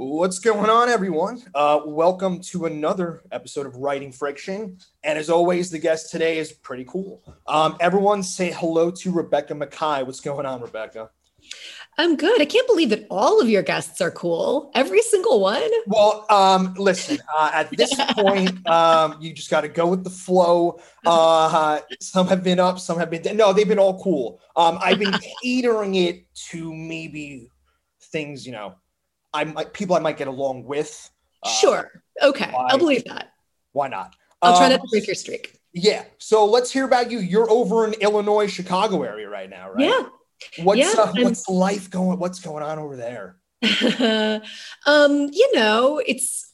What's going on, everyone? Uh, welcome to another episode of Writing Friction. And as always, the guest today is pretty cool. Um, everyone say hello to Rebecca Makkai. What's going on, Rebecca? I'm good. I can't believe that all of your guests are cool. Every single one. Well, um, listen, uh, at this point, um, you just got to go with the flow. Uh, some have been up, some have been down. No, they've been all cool. Um, I've been catering it to maybe things, you know, I might people I might get along with. Uh, sure. Okay. Why, I'll believe that. Why not? I'll try not um, to break your streak. Yeah. So let's hear about you. You're over in Illinois, Chicago area right now, right? Yeah. What's yeah, uh, what's life going? What's going on over there? um, you know, it's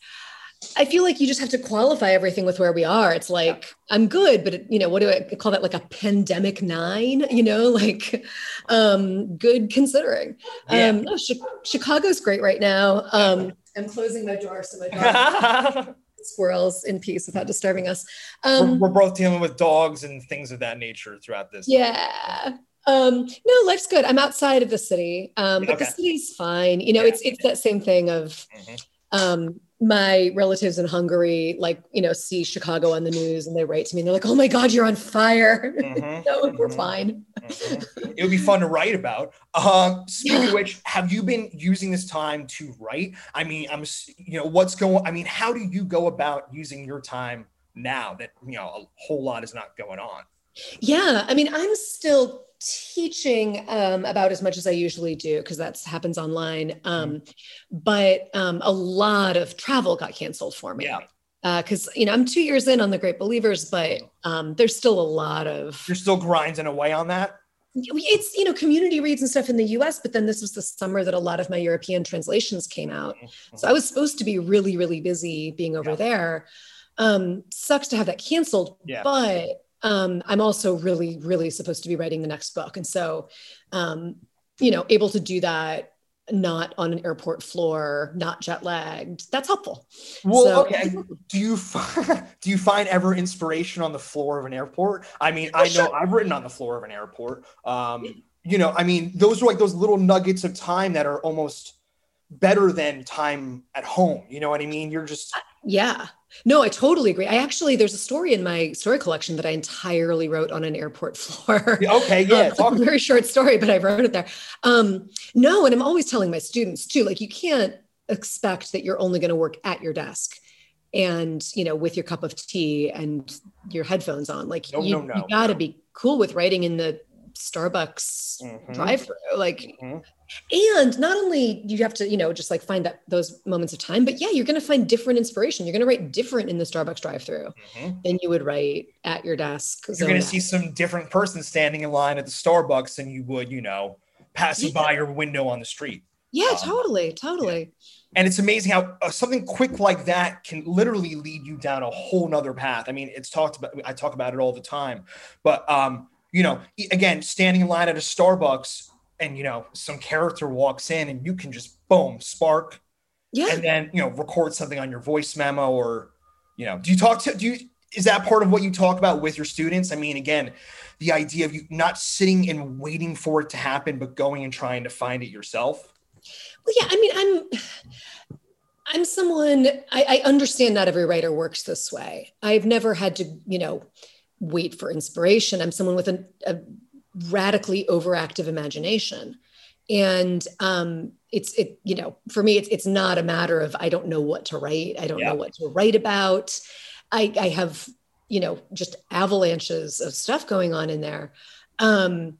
I feel like you just have to qualify everything with where we are. It's like I'm good, but it, you know, what do I call that? Like a pandemic nine, you know, like um, good considering. Yeah. Um, no, Ch- Chicago's great right now. Um, I'm closing my door so my dog squirrels in peace without disturbing us. Um, we're, we're, both dealing with dogs and things of that nature throughout this. Yeah. Um, no, life's good. I'm outside of the city, um, but okay. the city's fine. You know, yeah. it's it's that same thing of. Mm-hmm. Um, my relatives in Hungary, like, you know, see Chicago on the news and they write to me and they're like, oh my God, you're on fire. Mm-hmm, no, mm-hmm, we're fine. Mm-hmm. It would be fun to write about. Um, speaking of which, have you been using this time to write? I mean, I'm, you know, what's going, I mean, how do you go about using your time now that, you know, a whole lot is not going on? Yeah. I mean, I'm still teaching um, about as much as I usually do because that happens online. Um, mm-hmm. but um, a lot of travel got canceled for me. Yeah. Because uh, you know I'm two years in on the Great Believers, but um, there's still a lot of. You're still grinding away on that. It's you know community reads and stuff in the U.S., but then this was the summer that a lot of my European translations came out, mm-hmm. so I was supposed to be really really busy being over yeah. there. Um, sucks to have that canceled, yeah. but um, I'm also really, really supposed to be writing the next book. And so, um, you know, able to do that not on an airport floor, not jet lagged. That's helpful. Well, so, okay. Do you find, do you find ever inspiration on the floor of an airport? I mean, I know sure. I've written on the floor of an airport. Um, you know, I mean, those are like those little nuggets of time that are almost better than time at home. You know what I mean? You're just yeah. No, I totally agree. I actually, there's a story in my story collection that I entirely wrote on an airport floor. Okay, yeah. um, a very short story, but I wrote it there. Um, no, and I'm always telling my students too, like you can't expect that you're only going to work at your desk and you know with your cup of tea and your headphones on like no, you, no, no, you got to be cool with writing in the starbucks mm-hmm. drive through like mm-hmm and not only you have to you know just like find that those moments of time but yeah you're going to find different inspiration you're going to write different in the starbucks drive through mm-hmm. than you would write at your desk you're going to see some different person standing in line at the starbucks than you would you know passing yeah. by your window on the street yeah um, totally totally yeah. and it's amazing how uh, something quick like that can literally lead you down a whole nother path i mean it's talked about i talk about it all the time but um you know again standing in line at a starbucks and you know some character walks in and you can just boom spark. Yeah. And then you know record something on your voice memo or you know do you talk to do you is that part of what you talk about with your students? I mean again the idea of you not sitting and waiting for it to happen but going and trying to find it yourself. Well yeah i mean i'm i'm someone i, I understand not every writer works this way. I've never had to you know wait for inspiration. I'm someone with a, a radically overactive imagination. And um, it's it you know for me it's, it's not a matter of i don't know what to write. I don't yeah. know what to write about. I, I have you know just avalanches of stuff going on in there. Um,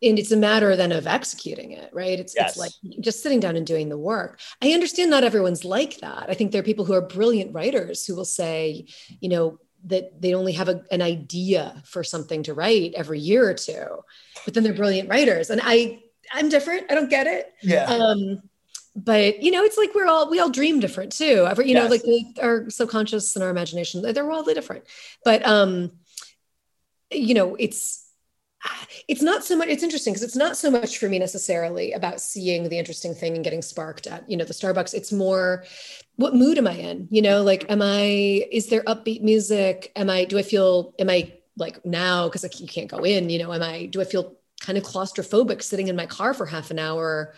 and it's a matter then of executing it right? It's, yes. it's like just sitting down and doing the work. I understand not everyone's like that. I think there are people who are brilliant writers who will say you know that they only have a, an idea for something to write every year or two but then they're brilliant writers. And i i'm different. I don't get it. Yeah. Um but you know it's like we're all we all dream different too. Every you yes. know like the, our subconscious and our imagination they're all different. But um you know it's it's not so much it's interesting because it's not so much for me necessarily about seeing the interesting thing and getting sparked at you know the starbucks. It's more what mood am i in? You know like am i is there upbeat music? Am i do i feel am i like now because like, you can't go in you know am i do i feel kind of claustrophobic sitting in my car for half an hour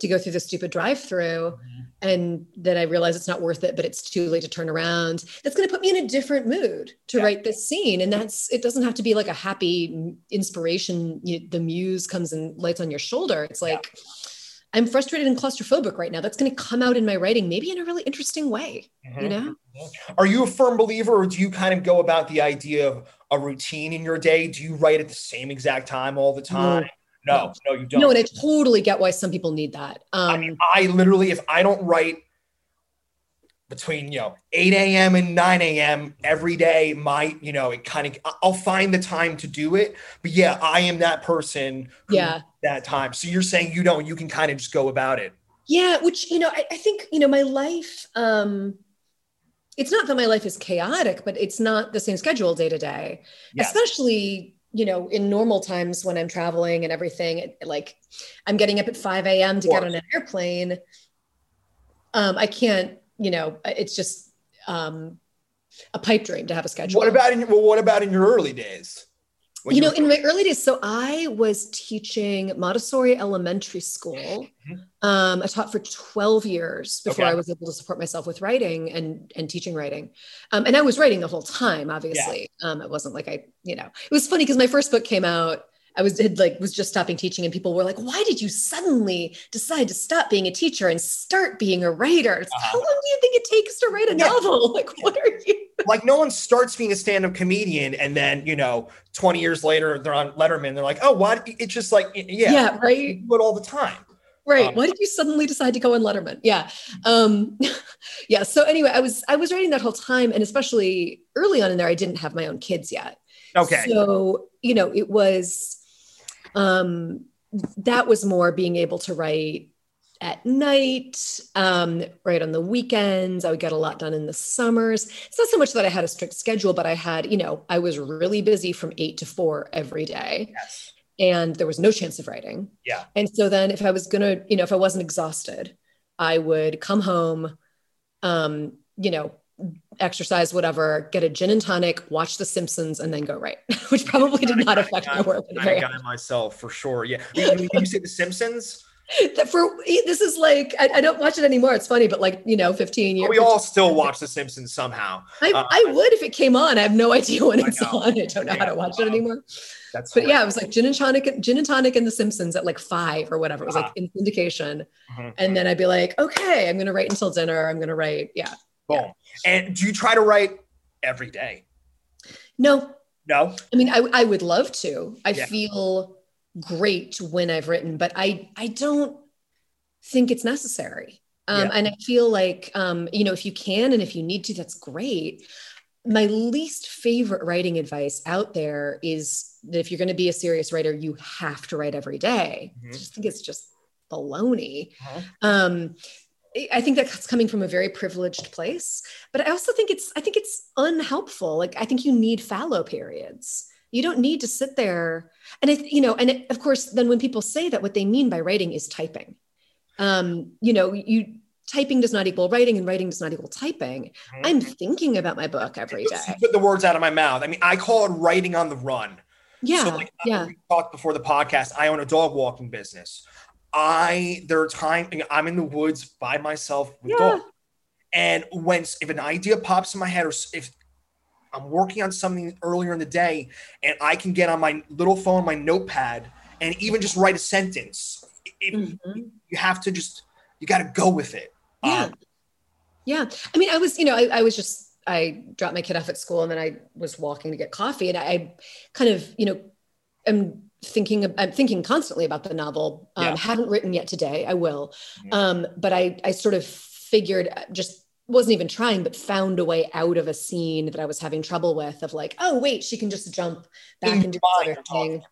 to go through the stupid drive-through mm-hmm. and then I realize it's not worth it, but it's too late to turn around. That's going to put me in a different mood to yeah. write this scene. And that's, it doesn't have to be like a happy inspiration. You, the muse comes and lights on your shoulder. It's like, yeah. I'm frustrated and claustrophobic right now. That's going to come out in my writing, maybe in a really interesting way. Mm-hmm. You know? Are you a firm believer, or do you kind of go about the idea of a routine in your day? Do you write at the same exact time all the time? No, no, no you don't. No, and I totally get why some people need that. Um, I mean, I literally, if I don't write between you know 8 a.m. and 9 a.m. every day, my you know it kind of I'll find the time to do it. But yeah, I am that person. yeah, that time. So you're saying you don't, you can kind of just go about it. Yeah, which you know, I, I think you know my life. um It's not that my life is chaotic, but it's not the same schedule day to day, especially you know, in normal times when I'm traveling and everything, like I'm getting up at 5 a.m. to get on an airplane. Um, I can't, you know, it's just um, a pipe dream to have a schedule. What about in well, what about in your early days? You, you know, in my early days, so I was teaching Montessori elementary school. Mm-hmm. Um, I taught for 12 years before okay. I was able to support myself with writing and and teaching writing. Um, and I was writing the whole time, obviously. Yeah. Um, it wasn't like I, you know, it was funny because my first book came out I was had like was just stopping teaching, and people were like, "Why did you suddenly decide to stop being a teacher and start being a writer? Uh-huh. How long do you think it takes to write a yeah. novel? Like, what are you?" Like, no one starts being a stand-up comedian, and then you know, twenty years later, they're on Letterman. They're like, "Oh, why?" It's just like, yeah, yeah, right. But all the time. Right. Um, Why did you suddenly decide to go on Letterman? Yeah. Um, yeah. So anyway, I was I was writing that whole time, and especially early on in there, I didn't have my own kids yet. Okay. So you know, it was um, that was more being able to write at night, um, right on the weekends. I would get a lot done in the summers. It's not so much that I had a strict schedule, but I had, you know, I was really busy from eight to four every day. Yes. And there was no chance of writing. Yeah. And so then if I was going to, you know, if I wasn't exhausted, I would come home, um, you know, exercise, whatever, get a gin and tonic, watch The Simpsons, and then go right, which probably did not affect my work. I got myself for sure. Yeah, you, you say The Simpsons. For this is like I, I, don't watch it anymore. It's funny, but like you know, fifteen years. We all still watch The Simpsons somehow. I, uh, I would if it came on. I have no idea when it's I on. I don't know yeah, how to watch it anymore. That's but yeah, it was like gin and tonic, gin and tonic, and The Simpsons at like five or whatever. It was like uh-huh. in syndication, mm-hmm. and then I'd be like, okay, I'm gonna write until dinner. I'm gonna write, yeah, Boom. Yeah. And do you try to write every day? No. No. I mean, I, I would love to. I yeah. feel great when I've written, but I I don't think it's necessary. Um, yeah. And I feel like um, you know, if you can and if you need to, that's great. My least favorite writing advice out there is that if you're going to be a serious writer, you have to write every day. Mm-hmm. I just think it's just baloney. Uh-huh. Um, I think that's coming from a very privileged place, but I also think it's I think it's unhelpful. Like I think you need fallow periods. You don't need to sit there and it, you know, and it, of course, then when people say that, what they mean by writing is typing. Um, you know, you typing does not equal writing, and writing does not equal typing. Mm-hmm. I'm thinking about my book every day. You put the words out of my mouth. I mean, I call it writing on the run. Yeah, so like, yeah. We talked before the podcast. I own a dog walking business. I there are times I'm in the woods by myself with yeah. dog. And when if an idea pops in my head or if I'm working on something earlier in the day and I can get on my little phone, my notepad, and even just write a sentence, mm-hmm. you have to just you got to go with it. Yeah, um, yeah. I mean, I was you know I, I was just I dropped my kid off at school and then I was walking to get coffee and I kind of you know am thinking I'm thinking constantly about the novel. Um, yeah. Haven't written yet today. I will, um, but I I sort of figured uh, just wasn't even trying, but found a way out of a scene that I was having trouble with. Of like, oh wait, she can just jump back In and do this other thing.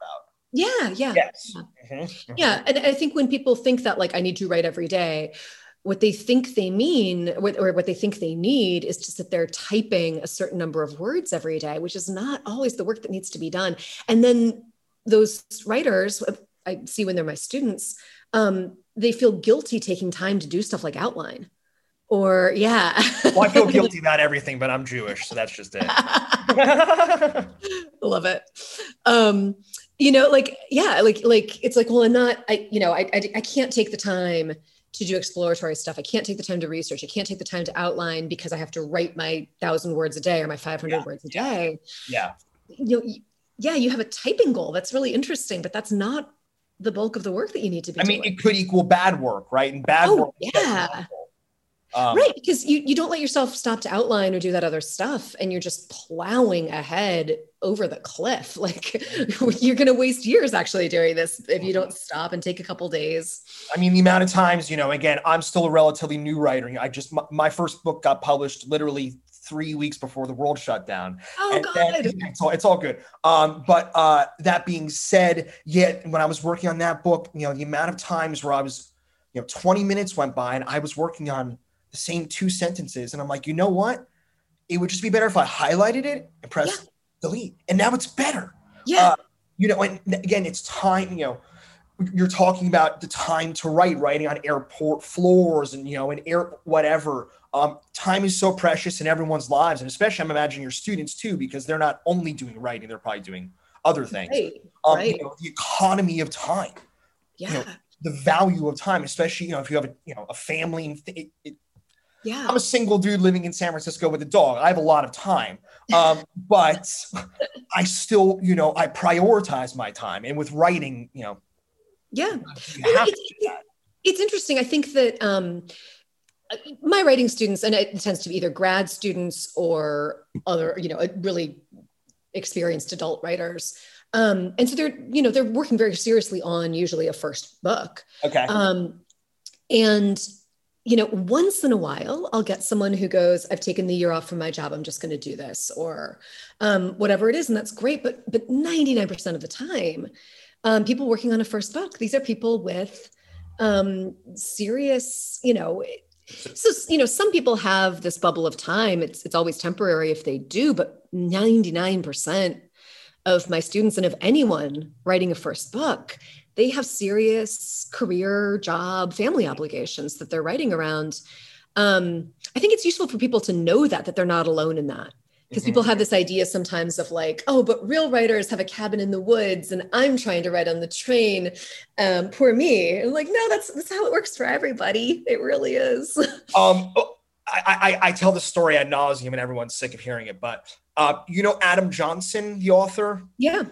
Yeah, yeah, yes. yeah. Mm-hmm. Mm-hmm. yeah. And I think when people think that like I need to write every day, what they think they mean or what they think they need is to sit there typing a certain number of words every day, which is not always the work that needs to be done. And then those writers, I see when they're my students, um, they feel guilty taking time to do stuff like outline. Or yeah. well, I feel guilty about everything, but I'm Jewish, so that's just it. Love it. Um, you know like yeah like like it's like well i'm not i you know I, I i can't take the time to do exploratory stuff i can't take the time to research i can't take the time to outline because i have to write my thousand words a day or my 500 Yeah, words a day Yeah. you know yeah you have a typing goal that's really interesting but that's not the bulk of the work that you need to be I mean, doing. it could equal bad work, right? And bad Oh, work. yeah. Um, right because you, you don't let yourself stop to outline or do that other stuff and you're just plowing ahead over the cliff like you're going to waste years actually doing this if you don't stop and take a couple days I mean, the amount of times, you know, again, I'm still a relatively new writer. I just, my, my first book got published literally three weeks before the world shut down. oh And god then- it's all it's all good. Um, but uh, that being said, yet when I was working on that book, you know, the amount of times where I was, you know, 20 minutes went by and I was working on the same two sentences, and I'm like, you know what? It would just be better if I highlighted it and pressed delete, and now it's better. yeah uh, You know, and again, it's time. You know, you're talking about the time to write, writing on airport floors, and you know, in air whatever. Um, time is so precious in everyone's lives, and especially I'm imagining your students too, because they're not only doing writing, they're probably doing other things. right Um, right. You know, the economy of time, yeah know, the value of time, especially you know if you have a you know a family. And it, it, yeah I'm a single dude living in San Francisco with a dog. I have a lot of time, um, but I still you know I prioritize my time, and with writing, you know, yeah you Well, have to it's- it's interesting. I think that um, my writing students, and it tends to be either grad students or other, you know, really experienced adult writers. Um, and so they're, you know, they're working very seriously on usually a first book. Okay. Um, and you know, once in a while, I'll get someone who goes, "I've taken the year off from my job. I'm just going to do this," or um, whatever it is, and that's great. But but 99% of the time, um, people working on a first book, these are people with um, serious, you know. So you know, some people have this bubble of time. It's it's always temporary if they do, but 99% of my students and of anyone writing a first book they have serious career, job, family obligations that they're writing around. Um, I think it's useful for people to know that that they're not alone in that. Because people have this idea sometimes of like, oh, but real writers have a cabin in the woods, and I'm trying to write on the train. Um, poor me. And like, no, that's that's how it works for everybody. It really is. Um, I, I, I tell the story ad nauseum, and everyone's sick of hearing it. But uh, you know, Adam Johnson, the author, yeah.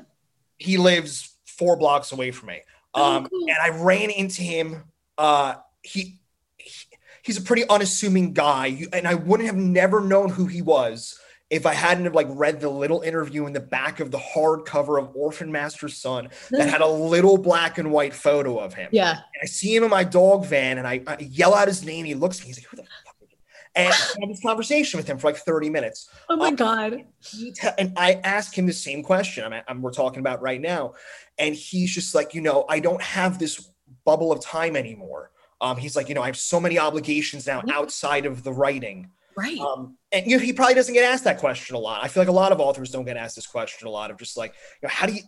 he lives four blocks away from me. Oh, Um, cool. and I ran into him. Uh, he, he- he's a pretty unassuming guy, You- and I wouldn't have never known who he was if I hadn't have like read the little interview in the back of the hardcover of Orphan Master's Son that had a little black and white photo of him. Yeah. And I see him in my dog van, and I, I yell out his name. He looks at me. He's like, "Who the fuck?" are you?" And I have this conversation with him for like 30 minutes Oh my Um, God. he te- and I ask him the same question I'm, I'm we're talking about right now, and he's just like, you know, I don't have this bubble of time anymore. Um, he's like, you know, I have so many obligations now outside of the writing. Right. Um, and you know, he probably doesn't get asked that question a lot. I feel like a lot of authors don't get asked this question a lot of just like, you know, how do you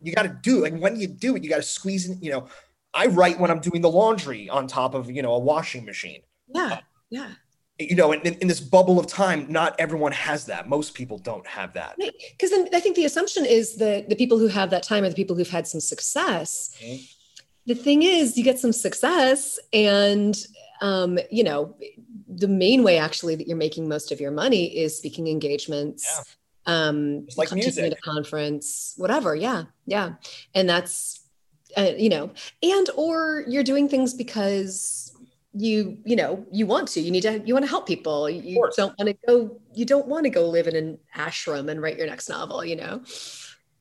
you got to do like when do you do it? You got to squeeze in. You know, I write when I'm doing the laundry on top of you know a washing machine yeah. Yeah. you know, in, in this bubble of time, not everyone has that. Most people don't have that. Because then I think the assumption is that the people who have that time are the people who've had some success. Mhm. The thing is, you get some success, and um, you know, the main way actually that you're making most of your money is speaking engagements. Um, Just like music. at a conference, whatever. Yeah, yeah, and that's uh, you know, and or you're doing things because you you know you want to you need to you want to help people you don't want to go you don't want to go live in an ashram and write your next novel you know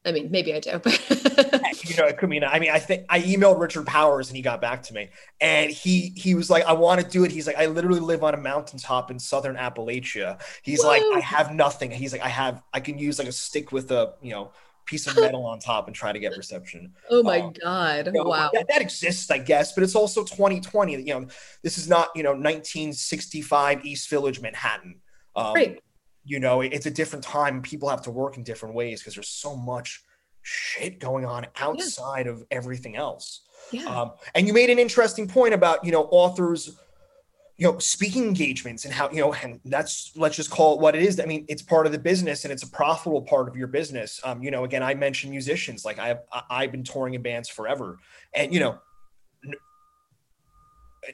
i mean maybe i do but you know, it could mean. I mean, I think I emailed Richard Powers and he got back to me, and he he was like, "I want to do it." He's like, "I literally live on a mountaintop in southern Appalachia." He's like, "I have nothing." He's like, "I have I can use like a stick with a you know piece of metal on top and try to get reception." oh my Um, god You know, wow that, that exists, I guess, but it's also 2020. You know, this is not you know 1965 East Village, Manhattan. Um, right you know it's a different time. People have to work in different ways because there's so much shit going on outside of everything else. Yeah. Um, and you made an interesting point about you know authors you know speaking engagements and how you know and that's let's just call it what it is. I mean it's part of the business and it's a profitable part of your business. Um you know again i mentioned musicians. Like i've i've been touring in bands forever. And you know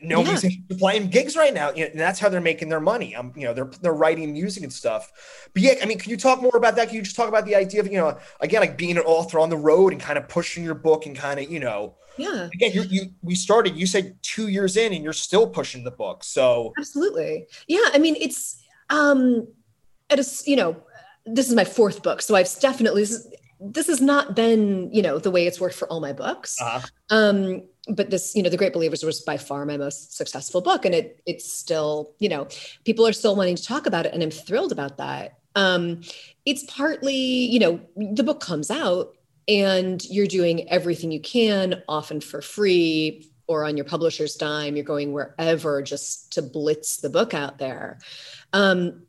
no yeah. musicians are playing gigs right now. You know, and that's how they're making their money. Um, you know, they're they're writing music and stuff. But yeah, I mean, can you talk more about that? Can you just talk about the idea of you know, again, like being an author on the road and kind of pushing your book and kind of you know, yeah. Again, you you we started. You said two years in, and you're still pushing the book. So absolutely, yeah. I mean, it's um, at a you know, this is my fourth book, so I've definitely this, has not been you know the way it's worked for all my books. Uh-huh. Um but this you know the great believers was by far my most successful book and it it's still you know people are still wanting to talk about it and i'm thrilled about that um it's partly you know the book comes out and you're doing everything you can often for free or on your publisher's dime you're going wherever just to blitz the book out there um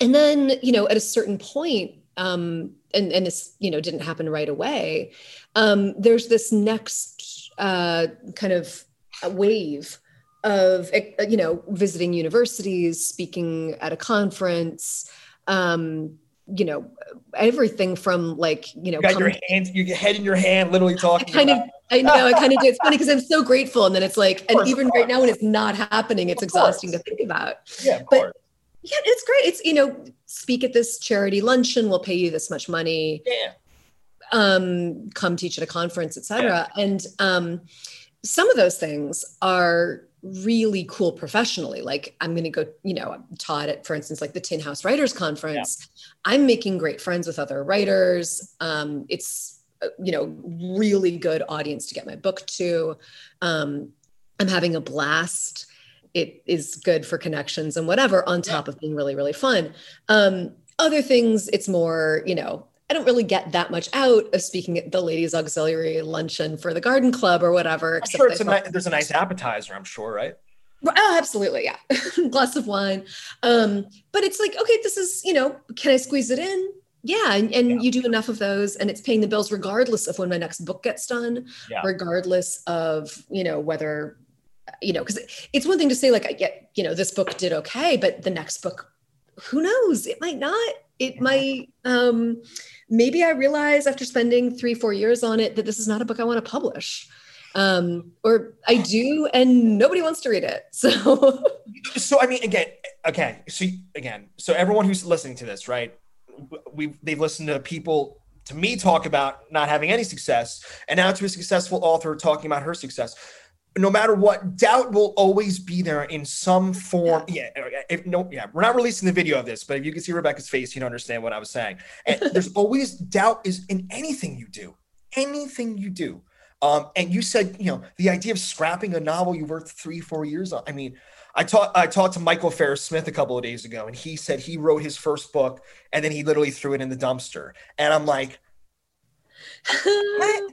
and then you know at a certain point um and and this you know didn't happen right away. Um there's this next uh, kind of wave of uh, you know visiting universities speaking at a conference um, you know everything from like you know you got your hands your head in your hand literally talking I kind of i know i kind of do. It's funny because i'm so grateful and then it's like and even right now when it's not happening it's exhausting to think about. Yeah but course. Yeah it's great it's you know speak at this charity luncheon we'll pay you this much money yeah um, come teach at a conference, etc. Yeah. And um, some of those things are really cool professionally. Like I'm going to go, you know, I'm taught at, for instance, like the Tin House Writers Conference. Yeah. I'm making great friends with other writers. Um, it's, you know, really good audience to get my book to. Um, I'm having a blast. It is good for connections and whatever, on top of being really, really fun. Um, other things, it's more, you know, I don't really get that much out of speaking at the ladies auxiliary luncheon for the garden club or whatever. I'm sure it's a ni- there's a nice appetizer, I'm sure, right? Oh, absolutely. Yeah. Glass of wine. Um, but it's like, okay, this is, you know, can I squeeze it in? Yeah. And, and yeah. you do enough of those and it's paying the bills regardless of when my next book gets done, yeah. regardless of, you know, whether, you know, because it's one thing to say, like, I get, you know, this book did okay, but the next book, who knows? It might not. It yeah. might, um, maybe I realize after spending three, four years on it that this is not a book I want to publish. Um, or I do, and nobody wants to read it. So, so I mean, again, okay. So again, so everyone who's listening to this, right? We they've listened to people to me talk about not having any success, and now to a successful author talking about her success no matter what, doubt will always be there in some form. Yeah, yeah if, no, yeah, we're not releasing the video of this, but if you can see Rebecca's face, you don't understand what I was saying. And there's always doubt is in anything you do, anything you do. Um, and you said, you know, the idea of scrapping a novel you worked three, four years on. I mean, I talked I talked to Michael Farris Smith a couple of days ago, and he said he wrote his first book and then he literally threw it in the dumpster. And I'm like, what?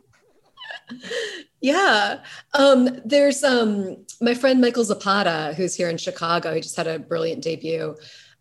yeah. Um, there's um, my friend Michael Zapata, who's here in Chicago. He just had a brilliant debut.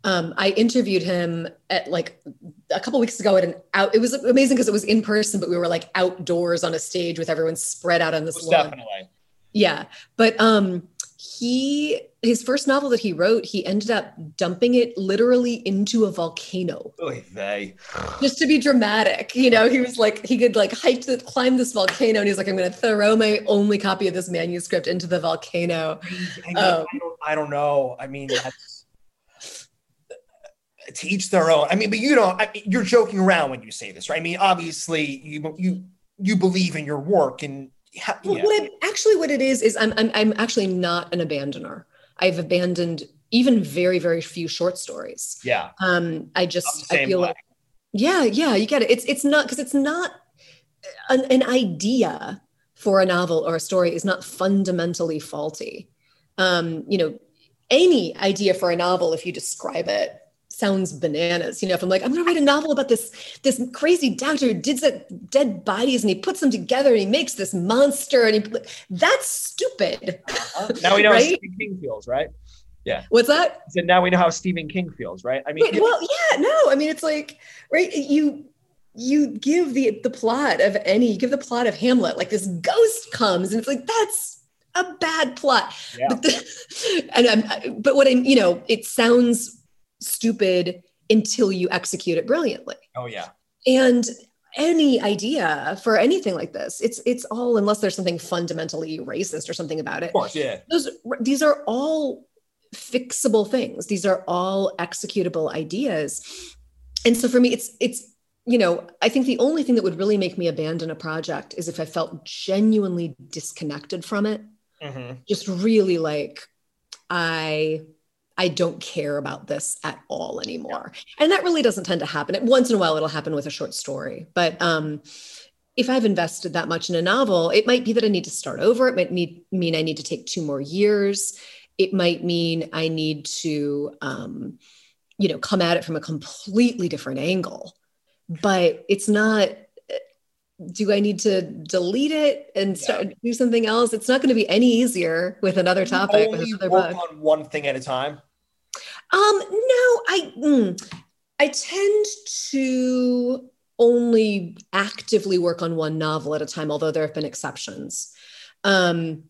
Um, I interviewed him at like a couple weeks ago at an out. It was amazing because it was in person, but we were like outdoors on a stage with everyone spread out on this lawn. Definitely. Yeah, but um, he his first novel that he wrote, he ended up dumping it literally into a volcano. Oy vey. Just to be dramatic. You know, he was like, he could like hike to climb this volcano and he's like, I'm gonna throw my only copy of this manuscript into the volcano. I, mean, um, I, don't, I don't know. I mean, that's to each their own. I mean, but you know, I you're joking around when you say this, right? I mean, obviously you you you believe in your work and Well, what it, actually what it is is I'm, I'm I'm actually not an abandoner. I've abandoned even very very few short stories. Yeah. Um, I just I feel way. like yeah yeah you get it. It's it's not because it's not an, an idea for a novel or a story is not fundamentally faulty. Um, you know, any idea for a novel, if you describe it sounds bananas. You know, if I'm like, I'm gonna write a novel about this this crazy doctor who digs up dead bodies and he puts them together and he makes this monster and he that's stupid. Uh, now we know right? how Stephen King feels, right? Yeah. What's that? So now we know how Stephen King feels, right? I mean, Wait, well, yeah, no, I mean, it's like, right? You you give the the plot of any, you give the plot of Hamlet, like this ghost comes and it's like that's a bad plot. Yeah. But the, and I'm, but what I'm, you know, it sounds stupid until you execute it brilliantly. Oh yeah. And any idea for anything like this, it's it's all unless there's something fundamentally racist or something about it. Of course, yeah. Those these are all fixable things. These are all executable ideas. And so for me, it's it's you know, I think the only thing that would really make me abandon a project is if I felt genuinely disconnected from it. Mm-hmm. Just really like I I don't care about this at all anymore. And that really doesn't tend to happen. Once in a while it'll happen with a short story. But um if I've invested that much in a novel, it might be that I need to start over. It might need, mean I need to take two more years. It might mean I need to, um, you know, come at it from a completely different angle but it's not do I need to delete it and start yeah. do something else? It's not going to be any easier with another topic. Only with work book. on one thing at a time. Um, no, I mm, I tend to only actively work on one novel at a time, although there have been exceptions. Um,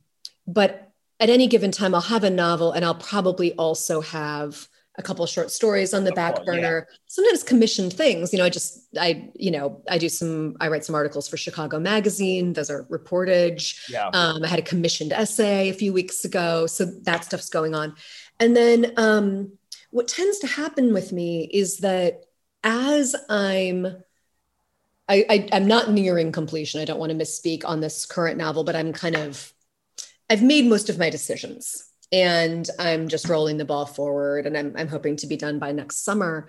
but at any given time, I'll have a novel, and I'll probably also have a couple of short stories on the back burner yeah. sometimes commissioned things you know i just i you know i do some i write some articles for chicago magazine. Those are reportage. Yeah. um, i had a commissioned essay a few weeks ago. So that stuff's going on. And then um, what tends to happen with me is that as i'm I, I i'm not nearing completion. I don't want to misspeak on this current novel but i'm kind of i've made most of my decisions and I'm just rolling the ball forward and I'm, I'm hoping to be done by next summer.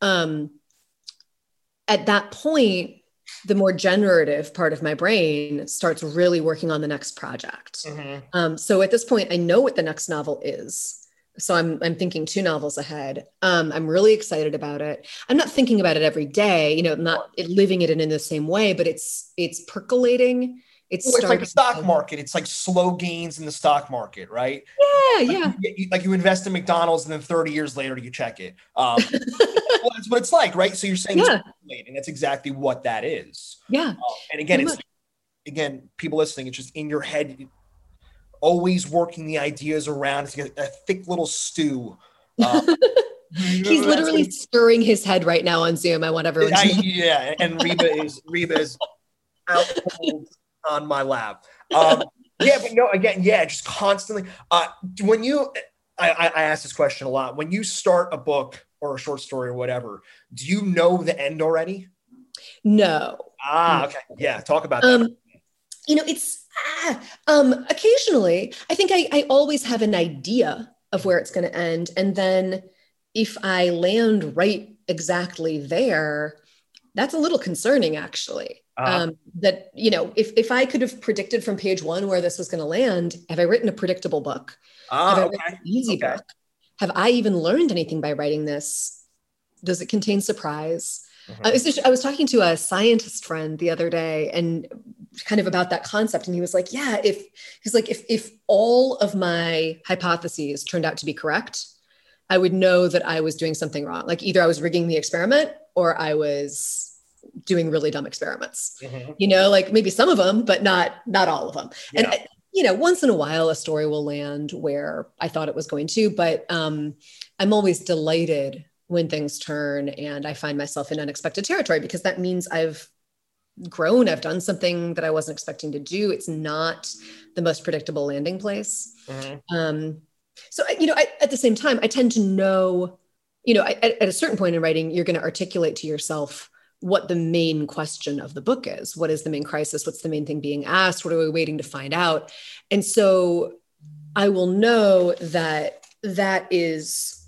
Um, at that point, the more generative part of my brain starts really working on the next project. Mm-hmm. Um, so at this point, I know what the next novel is. So I'm I'm thinking two novels ahead. Um, I'm really excited about it. I'm not thinking about it every day, you know, I'm not living it in, in the same way, but it's it's percolating it's, well, it's like the stock market. It's like slow gains in the stock market, right? Yeah, like yeah. You, you, like you invest in McDonald's and then 30 years later you check it. Um, well, that's what it's like, right? So you're saying yeah. and that's exactly what that is. Yeah. Uh, and again, it's again, people listening, it's just in your head, always working the ideas around. It's like a, a thick little stew. Uh, He's literally stirring his head right now on Zoom. I want everyone to know. Yeah, and Reba is Reba is out cold on my lap. Um, yeah, but no, again, yeah, just constantly. Uh, when you, I, I ask this question a lot. When you start a book or a short story or whatever, do you know the end already? No. Ah, okay. Yeah, talk about that. Um, you know, it's ah, um, occasionally. I think I, I always have an idea of where it's going to end, and then if I land right exactly there, that's a little concerning, actually. Uh-huh. Um, that you know, if if I could have predicted from page one where this was going to land, have I written a predictable book? Ah, have I okay. an easy okay. book? Have I even learned anything by writing this? Does it contain surprise? Mm-hmm. I, was, I was talking to a scientist friend the other day, and kind of about that concept, and he was like, "Yeah, if he's like, if if all of my hypotheses turned out to be correct, I would know that I was doing something wrong. Like either I was rigging the experiment or I was doing really dumb experiments mm-hmm. you know like maybe some of them but not not all of them yeah. and you know once in a while a story will land where i thought it was going to but um i'm always delighted when things turn and i find myself in unexpected territory because that means i've grown i've done something that i wasn't expecting to do it's not the most predictable landing place mm-hmm. um so you know I, at the same time i tend to know you know at, at a certain point in writing you're going to articulate to yourself what the main question of the book is. What is the main crisis? What's the main thing being asked? What are we waiting to find out? And so I will know that that is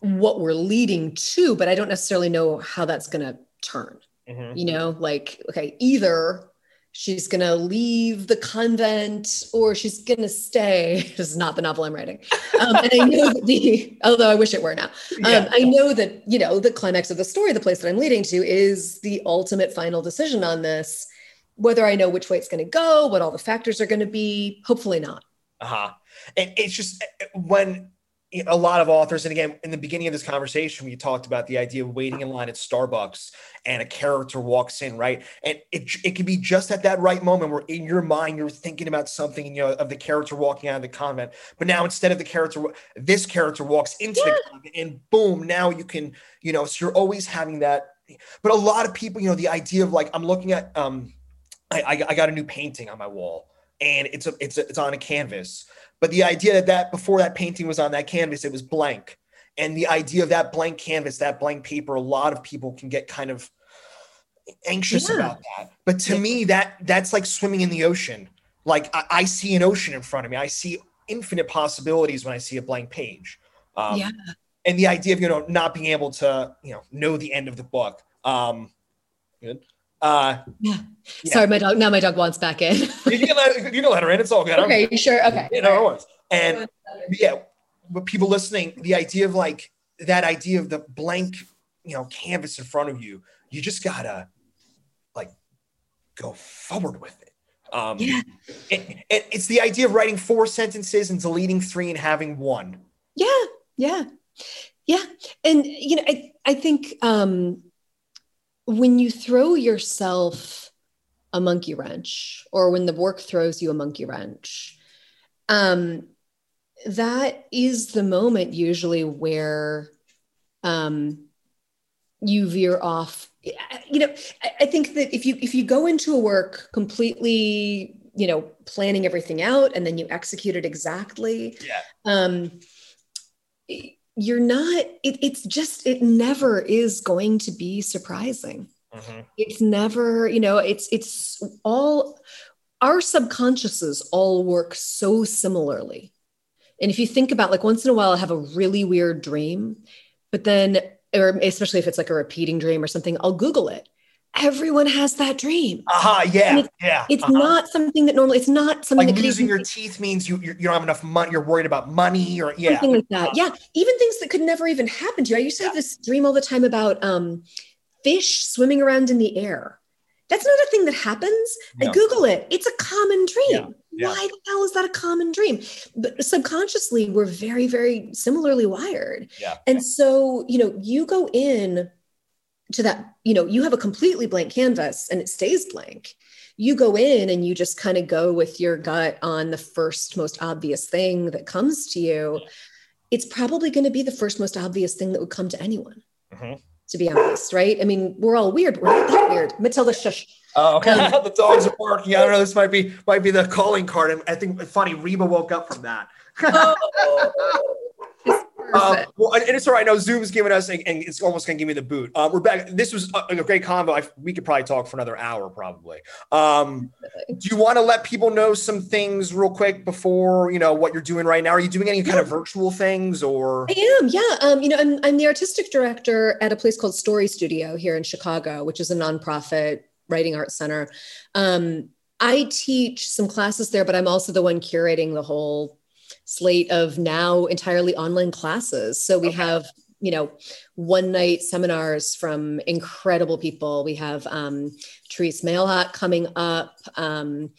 what we're leading to, but I don't necessarily know how that's going to turn. Mm-hmm. You know, like, okay, either she's going to leave the convent or she's going to stay. this is not the novel I'm writing. Um, and I know that the, although I wish it were now, um, yeah. I know that, you know, the climax of the story, the place that I'm leading to is the ultimate final decision on this. Whether I know which way it's going to go, what all the factors are going to be, hopefully not. Uh huh. And it's just when a lot of authors, and again, in the beginning of this conversation, we talked about the idea of waiting in line at Starbucks and a character walks in, right? And it, it could be just at that right moment where in your mind you're thinking about something, you know, of the character walking out of the convent. But now instead of the character, this character walks into yeah. the convent, and boom, now you can, you know, so you're always having that. But a lot of people, you know, the idea of like I'm looking at, um, I, I got a new painting on my wall, and it's a it's a, it's on a canvas but the idea that that before that painting was on that canvas, it was blank. And the idea of that blank canvas, that blank paper, a lot of people can get kind of anxious yeah. about that. But to yeah. me, that that's like swimming in the ocean. Like I, I, see an ocean in front of me. I see infinite possibilities when I see a blank page. Um, yeah. And the idea of you know not being able to you know know the end of the book. Um, good. Uh, yeah. yeah. Sorry, my dog. Now my dog wants back in. you, can let, you can let her in. It's all good. Okay, you sure? Okay. You know, right. and yeah, but people listening, the idea of like that idea of the blank, you know, canvas in front of you, you just gotta like go forward with it. Um, yeah. It, it, it's the idea of writing four sentences and deleting three and having one. Yeah. Yeah. Yeah. And, you know, I, I think, um, when you throw yourself a monkey wrench or when the work throws you a monkey wrench um, that is the moment usually where um, you veer off you know i think that if you if you go into a work completely you know planning everything out and then you execute it exactly yeah. um you're not it, it's just it never is going to be surprising. Mm-hmm. it's never you know it's it's all our subconsciouses all work so similarly. And if you think about like once in a while i have a really weird dream but then or especially if it's like a repeating dream or something i'll google it everyone has that dream. Uh-huh, yeah, it's, yeah. It's uh-huh. not something that normally. It's not something like losing your teeth means you you don't have enough money. You're worried about money or yeah, something like that. Yeah, even things that could never even happen to you. I used to have this dream all the time about um, fish swimming around in the air. That's not a thing that happens. No. I Google it. It's a common dream. Yeah. Yeah. Why the hell is that a common dream? But subconsciously, we're very, very similarly wired. Yeah. And so, you know, you go in to that you know you have a completely blank canvas and it stays blank you go in and you just kind of go with your gut on the first most obvious thing that comes to you it's probably going to be the first most obvious thing that would come to anyone mm-hmm. to be honest right i mean we're all weird we're not that weird matilda shush Oh, okay. Um, the dogs are barking. I don't know. This might be might be the calling card. And I think funny. Reba woke up from that. oh. Uh, well, and it's all right. I know Zoom's giving us, and it's almost going to give me the boot. Um, we're back. This was a, a great convo. I, we could probably talk for another hour, probably. Um, do you want to let people know some things real quick before you know what you're doing right now? Are you doing any kind of virtual things, or I am? Yeah. Um, you know, I'm I'm the artistic director at a place called StoryStudio here in Chicago, which is a nonprofit writing arts center. Um, I teach some classes there, but I'm also the one curating the whole slate of now entirely online classes. So we okay. have you know one night seminars from incredible people we have um Terese Mailhot coming up um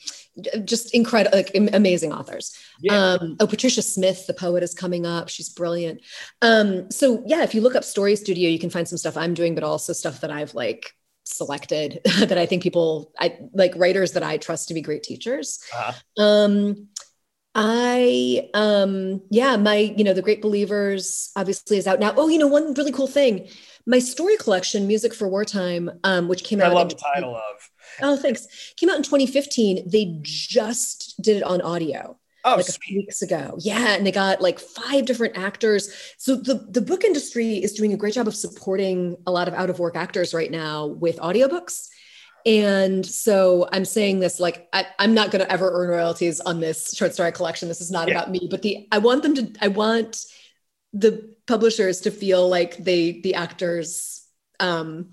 just incredible like amazing authors yeah. um oh patricia smith the poet is coming up she's brilliant um so yeah if you look up story studio you can find some stuff i'm doing but also stuff that i've like selected that i think people i like writers that i trust to be great teachers uh-huh. um I um yeah, my you know the Great Believers obviously is out now. Oh, you know one really cool thing, my story collection, Music for Wartime, um, which came I out. I love the title of. Oh, thanks. Came out in 2015. They just did it on audio. Oh, like sweet. a few weeks ago. Yeah, and they got like five different actors. So the the book industry is doing a great job of supporting a lot of out of work actors right now with audiobooks. And so I'm saying this like I, am not going to ever earn royalties on this short story collection. This is not yeah. about me, but the I want them to I want the publishers to feel like they the actors um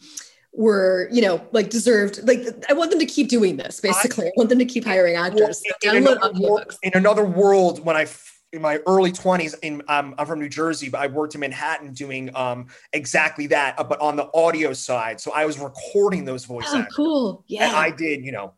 were you know like deserved like i want them to keep doing this basically i, I want them to keep hiring actors in, in, another, world, in another world when i in my early 20s in um, i'm from new jersey but i worked in manhattan doing um, exactly that uh, but on the audio side. So i was recording those voice oh, actors. cool. Yeah. And i did you know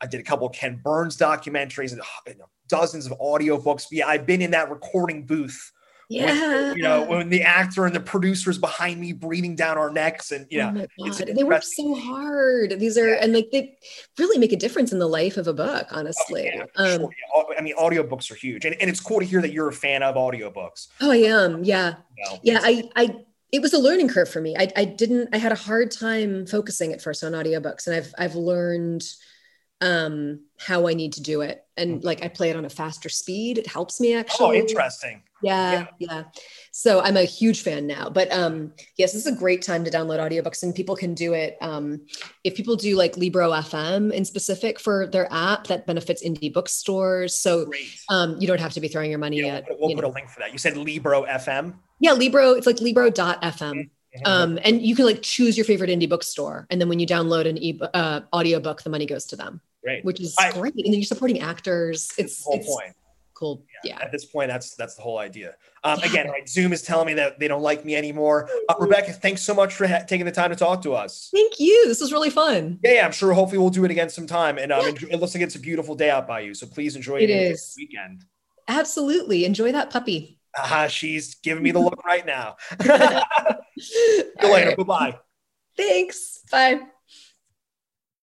i did a couple of ken burns documentaries and you know, dozens of audio books. But yeah i've been in that recording booth Yeah. With, you know, when the actor and the producers behind me breathing down our necks and you know, oh they work so hard. These are, yeah. and like they really make a difference in the life of a book, honestly. Oh, yeah, um, sure, yeah. I mean, audiobooks are huge. And, and it's cool to hear that you're a fan of audiobooks. Oh, I am. Yeah. You know, yeah. I, I, it was a learning curve for me. I, I didn't, I had a hard time focusing at first on audiobooks and I've, I've learned um how I need to do it. And mm-hmm. like I play it on a faster speed. It helps me oh, actually. Oh, interesting. Yeah, yeah, yeah. So I'm a huge fan now. But um yes, this is a great time to download audiobooks and people can do it. Um if people do like Libro FM in specific for their app that benefits indie bookstores. So great. um you don't have to be throwing your money yeah, at we'll, we'll put a link for that. You said Libro FM? Yeah, Libro, it's like Libro.fm. Mm-hmm. Um, and you can like choose your favorite indie bookstore. And then when you download an e uh, audiobook, the money goes to them. Great. Which is I, great. And then you're supporting actors. It's the whole it's point. Cool. Yeah, yeah, At this point, that's that's the whole idea. Um, yeah. Again, like Zoom is telling me that they don't like me anymore. Uh, Rebecca, thanks so much for ha- taking the time to talk to us. Thank you. This was really fun. Yeah, yeah I'm sure. Hopefully, we'll do it again sometime. And um, yeah. enjoy, it looks like it's a beautiful day out by you. So please enjoy it. It is weekend. Absolutely. Enjoy that puppy. Uh, she's giving me the look right now. See you later. Right. Bye bye. Thanks. Bye.